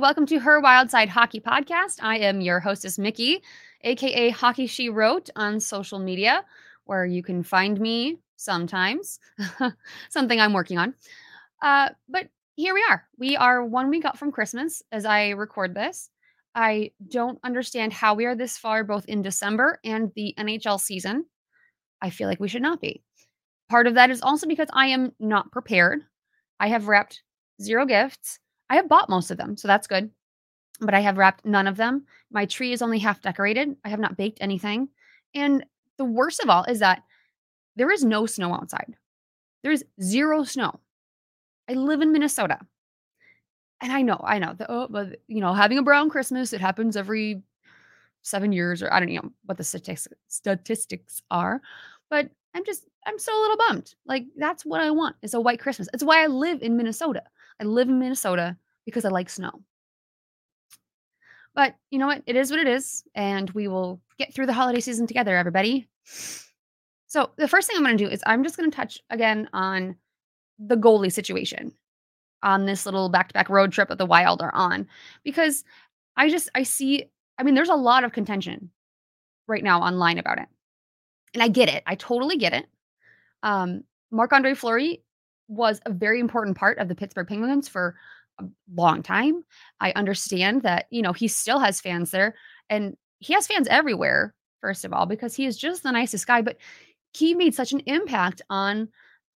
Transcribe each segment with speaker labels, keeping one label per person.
Speaker 1: Welcome to Her Wild Side Hockey Podcast. I am your hostess, Mikki, aka Hockey She Wrote on social media, where you can find me sometimes. Something I'm working on. Uh, but here we are. We are one week out from Christmas as I record this. I don't understand how we are this far, both in December and the NHL season. I feel like we should not be. Part of that is also because I am not prepared. I have wrapped zero gifts. I have bought most of them, so that's good. But I have wrapped none of them. My tree is only half decorated. I have not baked anything. And the worst of all is that there is no snow outside. There is zero snow. I live in Minnesota. And I know, I know, the, oh, but you know, having a brown Christmas, it happens every seven years, or I don't know what the statistics statistics are. But I'm just, I'm so a little bummed. Like that's what I want It's a white Christmas. It's why I live in Minnesota. I live in Minnesota because I like snow. But you know what? It is what it is. And we will get through the holiday season together, everybody. So, the first thing I'm going to do is I'm just going to touch again on the goalie situation on this little back to back road trip that the Wild are on because I just, I see, I mean, there's a lot of contention right now online about it. And I get it. I totally get it. Um, Marc Andre Fleury was a very important part of the Pittsburgh Penguins for a long time. I understand that, you know, he still has fans there and he has fans everywhere, first of all, because he is just the nicest guy. But he made such an impact on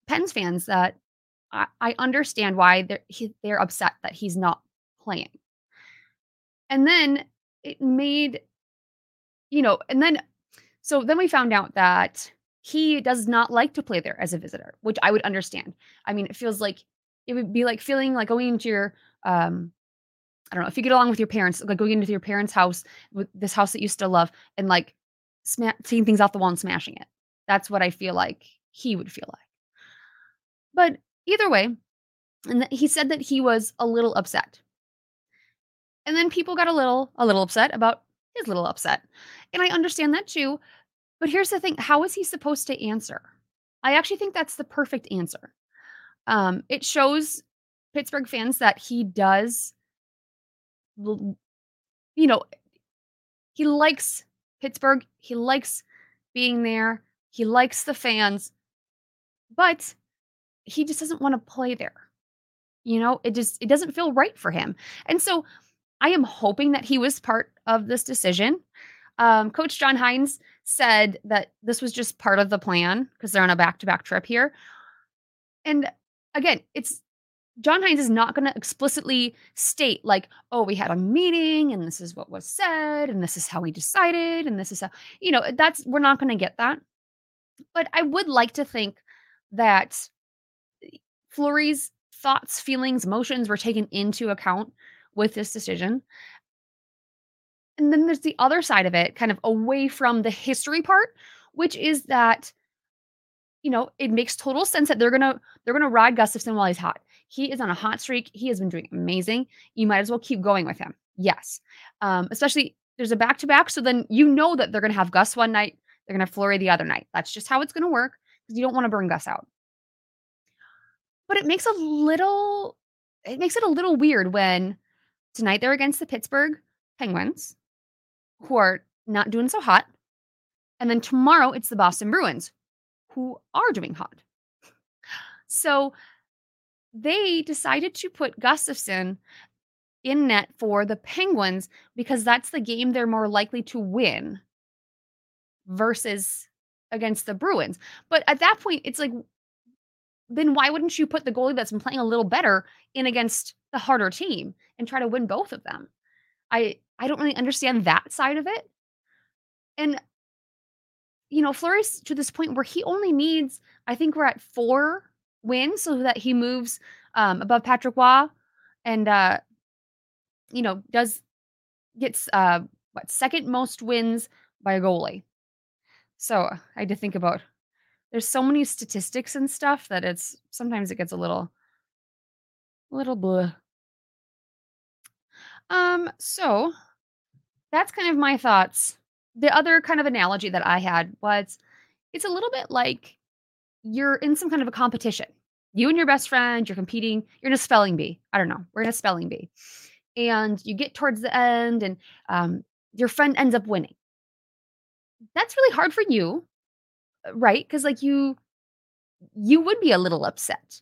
Speaker 1: Pens fans that I, I understand why they're, he, they're upset that he's not playing. And then it made, you know, and then, so then we found out that he does not like to play there as a visitor, which I would understand. I mean, it feels like it would be like feeling like going into your um I don't know, if you get along with your parents, like going into your parents' house with this house that you still love and like sma- seeing things off the wall and smashing it. That's what I feel like he would feel like. But either way, and he said that he was a little upset. And then people got a little a little upset about his little upset. And I understand that too but here's the thing how is he supposed to answer? I actually think that's the perfect answer. Um, it shows Pittsburgh fans that he does, you know, he likes Pittsburgh. He likes being there. He likes the fans, but he just doesn't want to play there. You know, it just it doesn't feel right for him. And so I am hoping that he was part of this decision. Um, Coach John Hynes said that this was just part of the plan because they're on a back to back trip here. And again, it's John Hynes is not going to explicitly state, like, oh, we had a meeting and this is what was said and this is how we decided and this is how, you know, that's, we're not going to get that. But I would like to think that eh, Fleury's thoughts, feelings, emotions were taken into account with this decision. And then there's the other side of it, kind of away from the history part, which is that you know, it makes total sense that they're gonna they're gonna ride Gustavsson while he's hot. He is on a hot streak. He has been doing amazing. You might as well keep going with him. Yes, um, especially there's a back to back, so then you know that they're gonna have Gus one night, they're gonna Fleury the other night. That's just how it's gonna work because you don't want to burn Gus out. But it makes a little it makes it a little weird when tonight they're against the Pittsburgh Penguins who are not doing so hot. And then tomorrow it's the Boston Bruins who are doing hot. So they decided to put Gustavsson in net for the Penguins because that's the game they're more likely to win versus against the Bruins. But at that point, it's like, then why wouldn't you put the goalie that's been playing a little better in against the harder team and try to win both of them? I I don't really understand that side of it. And you know, Fleury's to this point where he only needs, I think we're at four wins so that he moves um, above Patrick Roy and uh, you know, does gets uh what second most wins by a goalie. So I had to think about there's so many statistics and stuff that it's sometimes it gets a little little blah. Um, so that's kind of my thoughts. The other kind of analogy that I had was it's a little bit like you're in some kind of a competition. You and your best friend, you're competing, you're in a spelling bee. I don't know. We're in a spelling bee. and you get towards the end and um, your friend ends up winning. That's really hard for you, uh, right? Because like you you would be a little upset.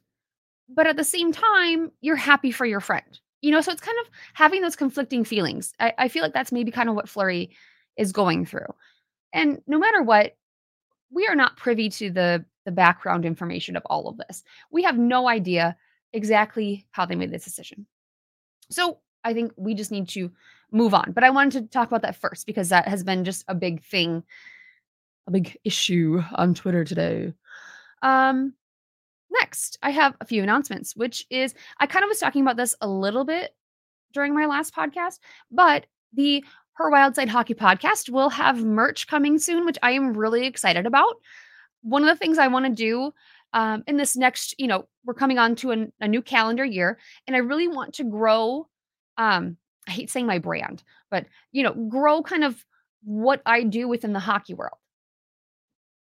Speaker 1: But at the same time, you're happy for your friend. You know, so it's kind of having those conflicting feelings. I, I feel like that's maybe kind of what Fleury is going through. And no matter what, we are not privy to the the background information of all of this. We have no idea exactly how they made this decision. So I think we just need to move on. But I wanted to talk about that first because that has been just a big thing, a big issue on Twitter today. Um, next, I have a few announcements, which is I kind of was talking about this a little bit during my last podcast, but the Her Wild Side Hockey podcast will have merch coming soon, which I am really excited about. One of the things I want to do um, in this next, you know, we're coming on to an, a new calendar year, and I really want to grow. Um, I hate saying my brand, but you know, grow kind of what I do within the hockey world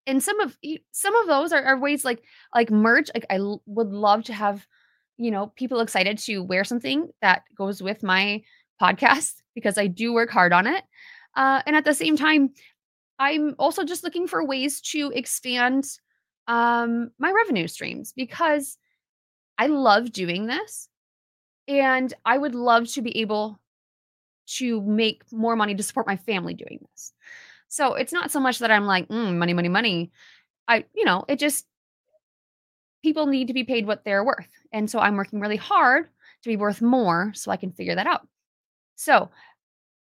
Speaker 1: and some of some of those are, are ways like like merch like I l- would love to have you know people excited to wear something that goes with my podcast because i do work hard on it uh, and at the same time i'm also just looking for ways to expand um, my revenue streams because i love doing this and i would love to be able to make more money to support my family doing this so it's not so much that I'm like, mm, money, money, money. I, you know, it just, people need to be paid what they're worth. And so I'm working really hard to be worth more so I can figure that out. So,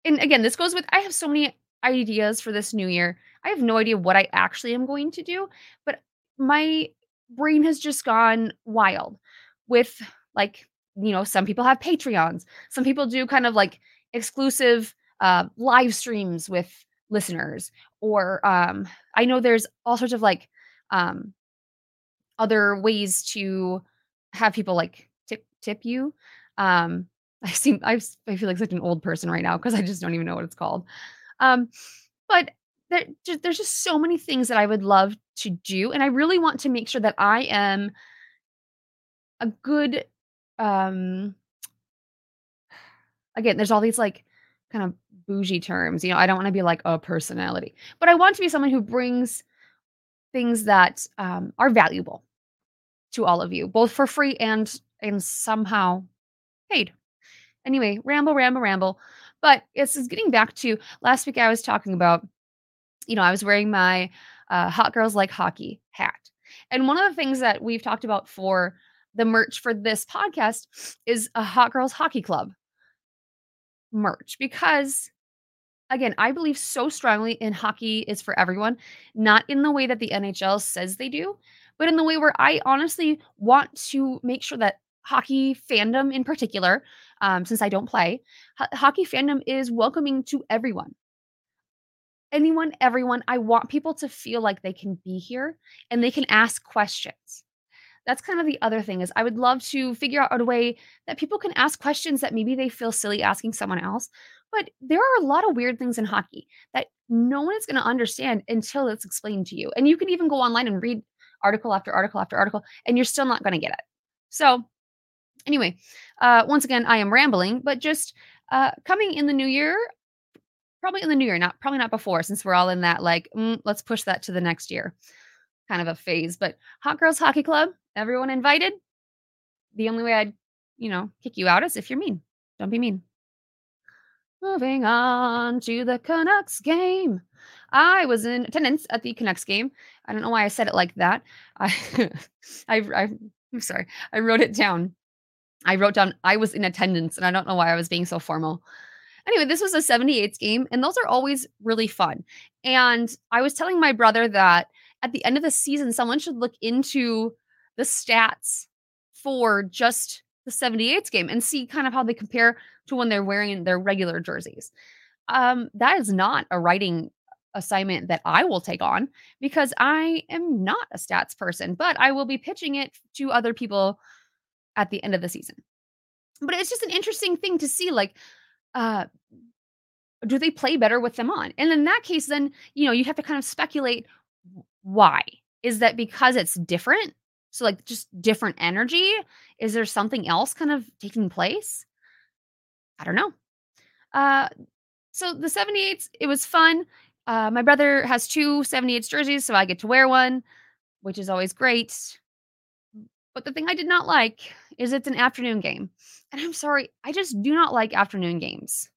Speaker 1: and again, this goes with, I have so many ideas for this new year. I have no idea what I actually am going to do, but my brain has just gone wild with like, you know, some people have Patreons, some people do kind of like exclusive uh, live streams with listeners or um i know there's all sorts of like um other ways to have people like tip tip you um i seem i i feel like such an old person right now because i just don't even know what it's called um but there, there's just so many things that i would love to do and i really want to make sure that i am a good um again there's all these like kind of bougie terms. You know, I don't want to be like a personality, but I want to be someone who brings things that um, are valuable to all of you, both for free and and somehow paid. Anyway, ramble, ramble, ramble. But it's, it's getting back to last week. I was talking about, you know, I was wearing my uh, "Hot Girls Like Hockey" hat, and one of the things that we've talked about for the merch for this podcast is a Hot Girls Hockey Club merch because again, I believe so strongly in hockey is for everyone, not in the way that the NHL says they do, but in the way where I honestly want to make sure that hockey fandom in particular, um, since I don't play, ho- hockey fandom is welcoming to everyone. Anyone, everyone. I want people to feel like they can be here and they can ask questions. That's kind of the other thing is I would love to figure out a way that people can ask questions that maybe they feel silly asking someone else, but there are a lot of weird things in hockey that no one is going to understand until it's explained to you. And you can even go online and read article after article after article, and you're still not going to get it. So, anyway, uh, once again, I am rambling, but just uh, coming in the new year, probably in the new year, not probably not before, since we're all in that like, mm, let's push that to the next year kind of a phase. But Hot Girls Hockey Club, everyone invited. The only way I'd, you know, kick you out is if you're mean. Don't be mean. Moving on to the Canucks game. I was in attendance at the Canucks game. I don't know why I said it like that. I, I, I I'm sorry. I wrote it down. I wrote down I was in attendance, and I don't know why I was being so formal. Anyway, this was a 78 game, and those are always really fun. And I was telling my brother that at the end of the season, someone should look into the stats for just the 78s game and see kind of how they compare to when they're wearing their regular jerseys. Um, that is not a writing assignment that I will take on because I am not a stats person, but I will be pitching it to other people at the end of the season. But it's just an interesting thing to see like uh do they play better with them on? And in that case then, you know, you'd have to kind of speculate why? Is that because it's different? So like just different energy? Is there something else kind of taking place? I don't know. Uh, so the 78s, it was fun. Uh, my brother has two 78s jerseys, so I get to wear one, which is always great. But the thing I did not like is it's an afternoon game. And I'm sorry, I just do not like afternoon games.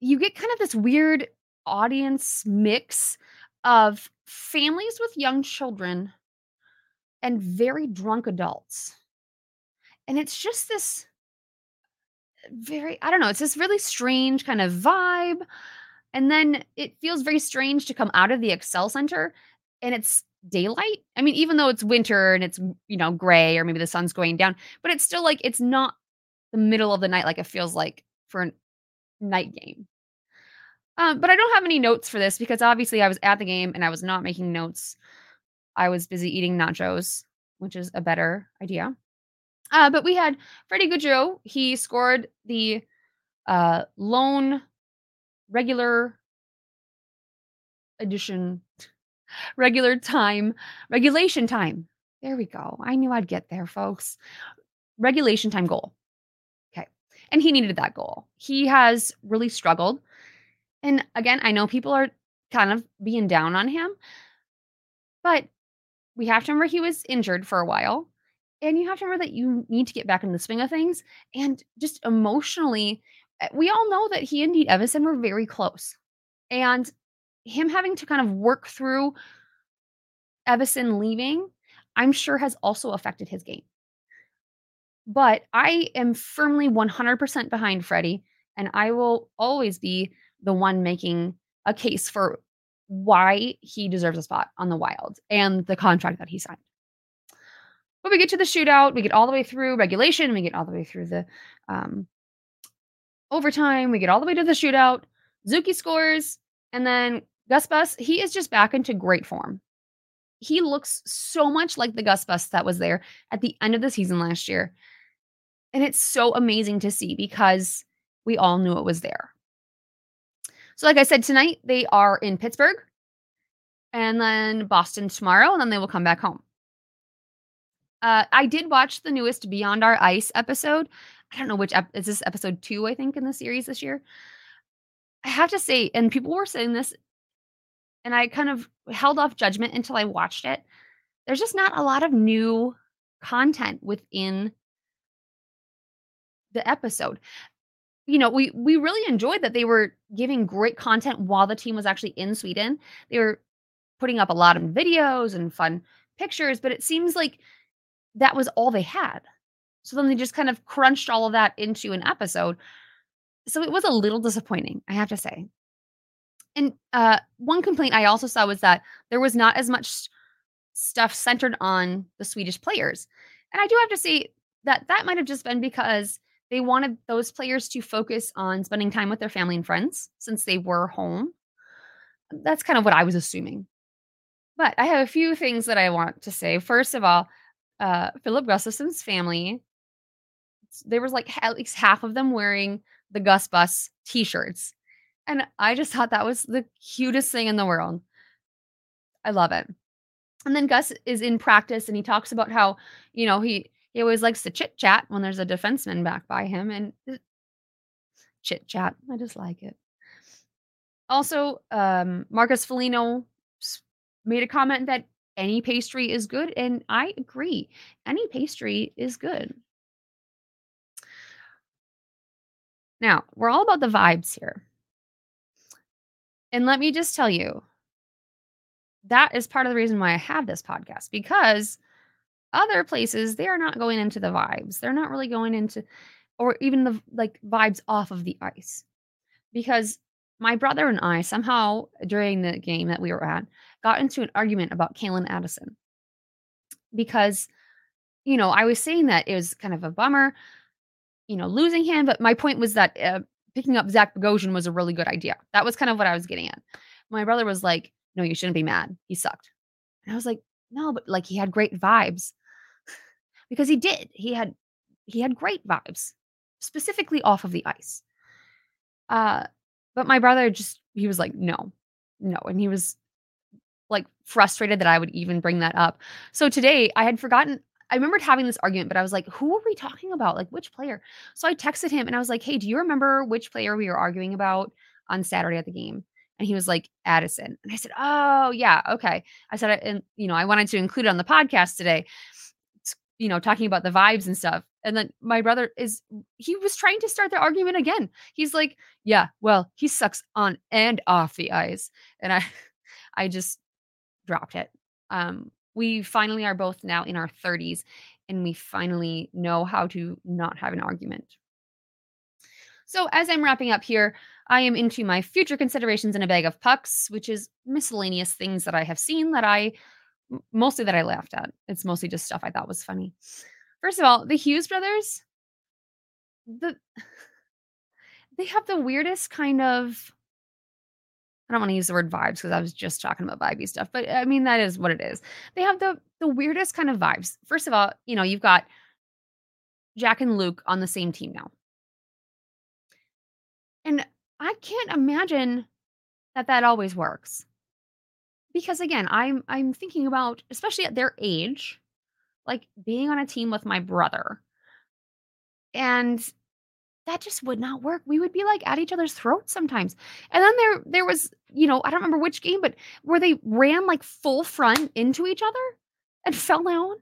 Speaker 1: You get kind of this weird audience mix of families with young children and very drunk adults. And it's just this very, I don't know, it's this really strange kind of vibe. And then it feels very strange to come out of the Xcel Center and it's daylight. I mean, even though it's winter and it's, you know, gray or maybe the sun's going down, but it's still like it's not the middle of the night like it feels like for a night game. Um, but I don't have any notes for this because obviously I was at the game and I was not making notes. I was busy eating nachos, which is a better idea. Uh, but we had Freddie Gaudreau. He scored the uh, lone regular edition, regular time, regulation time. There we go. I knew I'd get there, folks. Regulation time goal. Okay. And he needed that goal. He has really struggled. And again, I know people are kind of being down on him, but we have to remember he was injured for a while. And you have to remember that you need to get back in the swing of things. And just emotionally, eh, we all know that he and Nate Evason were very close. And him having to kind of work through Evason leaving, I'm sure has also affected his game. But I am firmly 100% behind Freddie, and I will always be the one making a case for why he deserves a spot on the Wild and the contract that he signed. But we get to the shootout, we get all the way through regulation, we get all the way through the um, overtime, we get all the way to the shootout. Zuki scores, and then Gus Bus, he is just back into great form. He looks so much like the Gus Bus that was there at the end of the season last year. And it's so amazing to see because we all knew it was there. So, like I said, tonight they are in Pittsburgh and then Boston tomorrow, and then they will come back home. Uh, I did watch the newest Beyond Our Ice episode. I don't know which ep- is this episode two, I think, in the series this year. I have to say, and people were saying this, and I kind of held off judgment until I watched it. There's just not a lot of new content within the episode you know, we we really enjoyed that they were giving great content while the team was actually in Sweden. They were putting up a lot of videos and fun pictures, but it seems like that was all they had. So then they just kind of crunched all of that into an episode. So it was a little disappointing, I have to say. And uh, one complaint I also saw was that there was not as much stuff centered on the Swedish players. And I do have to say that that might have just been because they wanted those players to focus on spending time with their family and friends since they were home. That's kind of what I was assuming. But I have a few things that I want to say. First of all, uh, Filip Gustavsson's family, there was like at least half of them wearing the Gus Bus t-shirts. And I just thought that was the cutest thing in the world. I love it. And then Gus is in practice and he talks about how, you know, he he always likes to chit chat when there's a defenseman back by him and chit chat. I just like it. Also, um, Marcus Foligno made a comment that any pastry is good, and I agree. Any pastry is good. Now, we're all about the vibes here. And let me just tell you, that is part of the reason why I have this podcast because other places, they are not going into the vibes. They're not really going into, or even the like vibes off of the ice. Because my brother and I somehow during the game that we were at got into an argument about Calen Addison. Because, you know, I was saying that it was kind of a bummer, you know, losing him. But my point was that uh, picking up Zach Bogosian was a really good idea. That was kind of what I was getting at. My brother was like, no, you shouldn't be mad. He sucked. And I was like, no, but like he had great vibes because he did. He had he had great vibes, specifically off of the ice. Uh, but my brother just he was like, no, no, and he was like frustrated that I would even bring that up. So today I had forgotten I remembered having this argument, but I was like, "Who were we talking about? Like, which player?" So I texted him and I was like, "Hey, do you remember which player we were arguing about on Saturday at the game?" And he was like, "Addison." And I said, "Oh, yeah, okay." I said, and you know, I wanted to include it on the podcast today, you know, talking about the vibes and stuff. And then my brother is he was trying to start the argument again. He's like, "Yeah, well, he sucks on and off the ice." And I I just dropped it. Um we finally are both now in our 30s and we finally know how to not have an argument. So, as I'm wrapping up here, I am into my future considerations in a bag of pucks, which is miscellaneous things that I have seen that I mostly that I laughed at. It's mostly just stuff I thought was funny. First of all, the Hughes brothers, the they have the weirdest kind of I don't want to use the word vibes because I was just talking about vibey stuff, but I mean that is what it is. They have the the weirdest kind of vibes. First of all, you know, you've got Jack and Luke on the same team now. And I can't imagine that that always works. Because again, I'm I'm thinking about especially at their age, like being on a team with my brother. And that just would not work. We would be like at each other's throats sometimes. And then there there was, you know, I don't remember which game, but where they ran like full front into each other and fell down,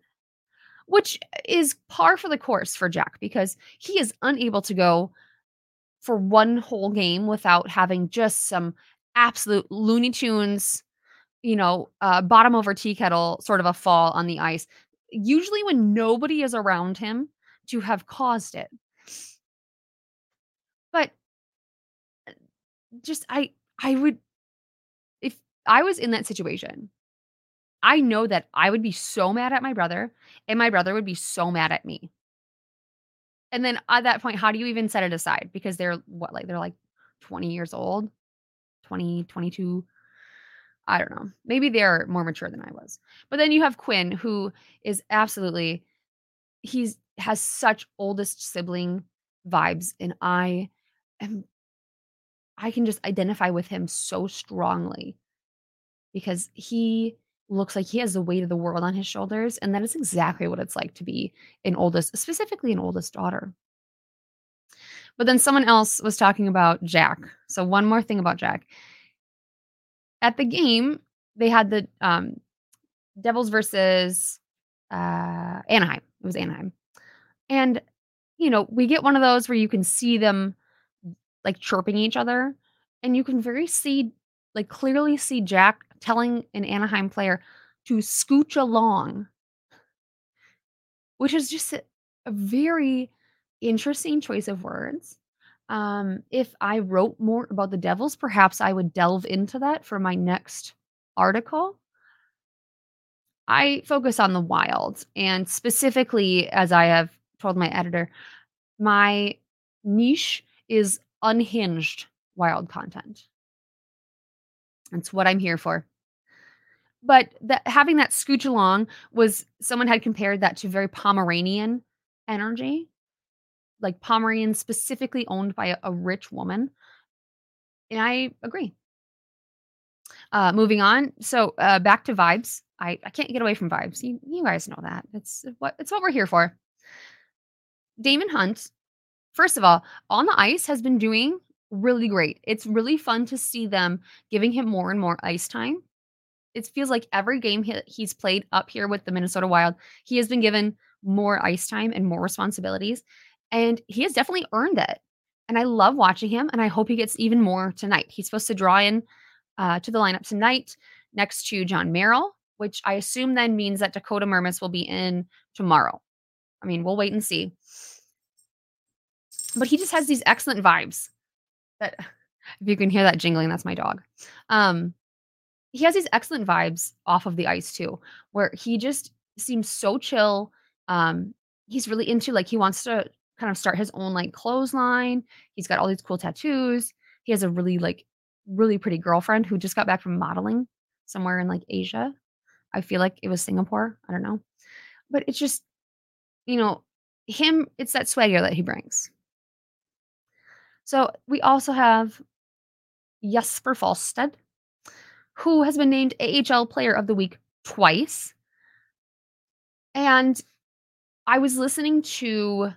Speaker 1: which is par for the course for Jack because he is unable to go for one whole game without having just some absolute Looney Tunes, you know, uh, bottom over tea kettle sort of a fall on the ice. Usually when nobody is around him to have caused it. But uh, just I I would if I was in that situation, I know that I would be so mad at my brother and my brother would be so mad at me. And then at that point, how do you even set it aside? Because they're what like they're like 20 years old, 20, 22. I don't know. Maybe they're more mature than I was. But then you have Quinn, who is absolutely he's has such oldest sibling vibes. And I am I can just identify with him so strongly because he looks like he has the weight of the world on his shoulders. And that is exactly what it's like to be an oldest, specifically an oldest daughter. But then someone else was talking about Jack. So, one more thing about Jack. At the game, they had the um, Devils versus uh, Anaheim. It was Anaheim. And, you know, we get one of those where you can see them like chirping each other. And you can very see, like clearly see Jack telling an Anaheim player to scooch along, which is just a, a very interesting choice of words. Um, if I wrote more about the Devils, perhaps I would delve into that for my next article. I focus on the wild, and specifically, as I have told my editor, my niche is unhinged wild content. That's what I'm here for. But that having that scooch along was someone had compared that to very Pomeranian energy, like Pomeranian specifically owned by a, a rich woman. And I agree. Uh, moving on. So uh, back to vibes. I, I can't get away from vibes. You, you guys know that. It's what it's what we're here for. Daemon Hunt, first of all, on the ice has been doing really great. It's really fun to see them giving him more and more ice time. It feels like every game he, he's played up here with the Minnesota Wild, he has been given more ice time and more responsibilities. And he has definitely earned it. And I love watching him. And I hope he gets even more tonight. He's supposed to draw in uh, to the lineup tonight next to Jon Merrill, which I assume then means that Dakota Mermis will be in tomorrow. I mean, we'll wait and see. But he just has these excellent vibes that if you can hear that jingling, that's my dog. Um, he has these excellent vibes off of the ice too, where he just seems so chill. Um, he's really into like he wants to kind of start his own like clothesline. He's got all these cool tattoos. He has a really like really pretty girlfriend who just got back from modeling somewhere in like Asia. I feel like it was Singapore. I don't know. But it's just, you know, him, it's that swagger that he brings. So we also have Jesper Wallstedt, who has been named AHL Player of the Week twice. And I was listening to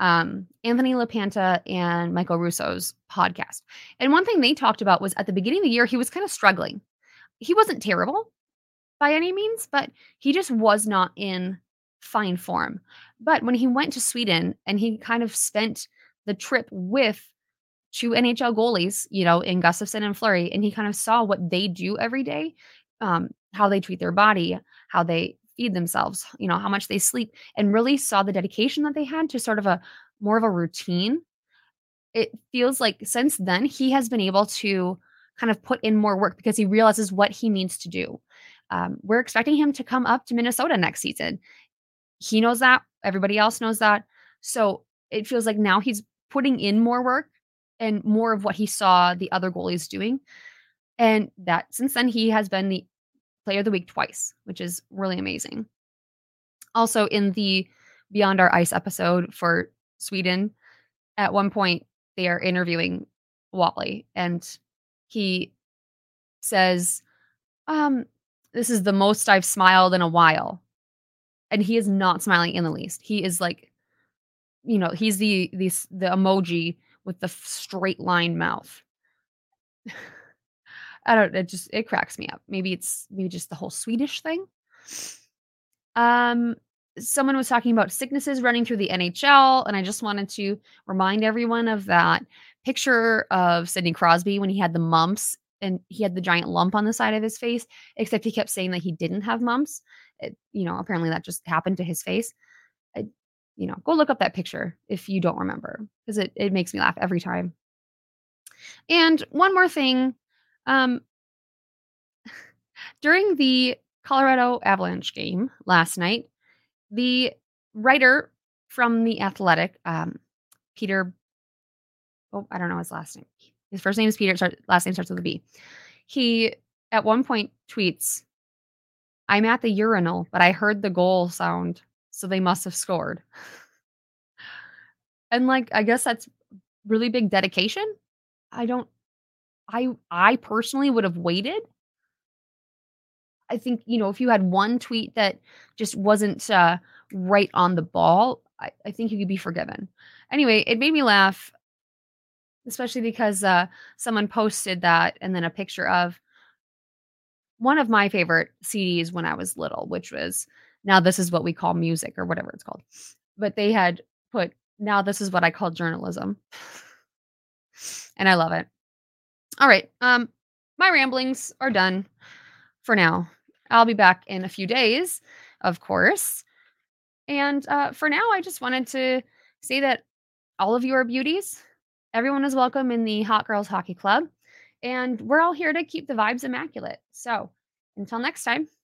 Speaker 1: um, Anthony LaPanta and Michael Russo's podcast. And one thing they talked about was at the beginning of the year, he was kind of struggling. He wasn't terrible by any means, but he just was not in fine form. But when he went to Sweden and he kind of spent the trip with two NHL goalies, you know, in Gustavsson and Fleury, and he kind of saw what they do every day, um, how they treat their body, how they feed themselves, you know, how much they sleep, and really saw the dedication that they had to sort of a more of a routine. It feels like since then he has been able to kind of put in more work because he realizes what he needs to do. Um, we're expecting him to come up to Minnesota next season. He knows that. Everybody else knows that. So it feels like now he's putting in more work and more of what he saw the other goalies doing. And that since then, he has been the player of the week twice, which is really amazing. Also, in the Beyond Our Ice episode for Sweden, at one point they are interviewing Wally, and he says, um, This is the most I've smiled in a while. And he is not smiling in the least. He is like, you know, he's the the the emoji with the straight line mouth. I don't it just it cracks me up. Maybe it's maybe just the whole Swedish thing. Um someone was talking about sicknesses running through the NHL and I just wanted to remind everyone of that picture of Sidney Crosby when he had the mumps and he had the giant lump on the side of his face except he kept saying that he didn't have mumps. It, you know, apparently that just happened to his face. I, you know, go look up that picture if you don't remember because it it makes me laugh every time. And one more thing um, during the Colorado Avalanche game last night, the writer from The Athletic, um, Peter, oh, I don't know his last name. His first name is Peter, last name starts with a B. He, at one point, tweets, I'm at the urinal, but I heard the goal sound, so they must have scored. and, like, I guess that's really big dedication. I don't I I personally would have waited. I think, you know, if you had one tweet that just wasn't uh, right on the ball, I, I think you could be forgiven. Anyway, it made me laugh, especially because uh, someone posted that and then a picture of one of my favorite CDs when I was little, which was Now This Is What We Call Music or whatever it's called. But they had put, Now This Is What I Call Journalism. and I love it. All right. Um, my ramblings are done for now. I'll be back in a few days, of course. And uh, for now, I just wanted to say that all of you are beauties. Everyone is welcome in the Hot Girls Hockey Club. And we're all here to keep the vibes immaculate. So until next time.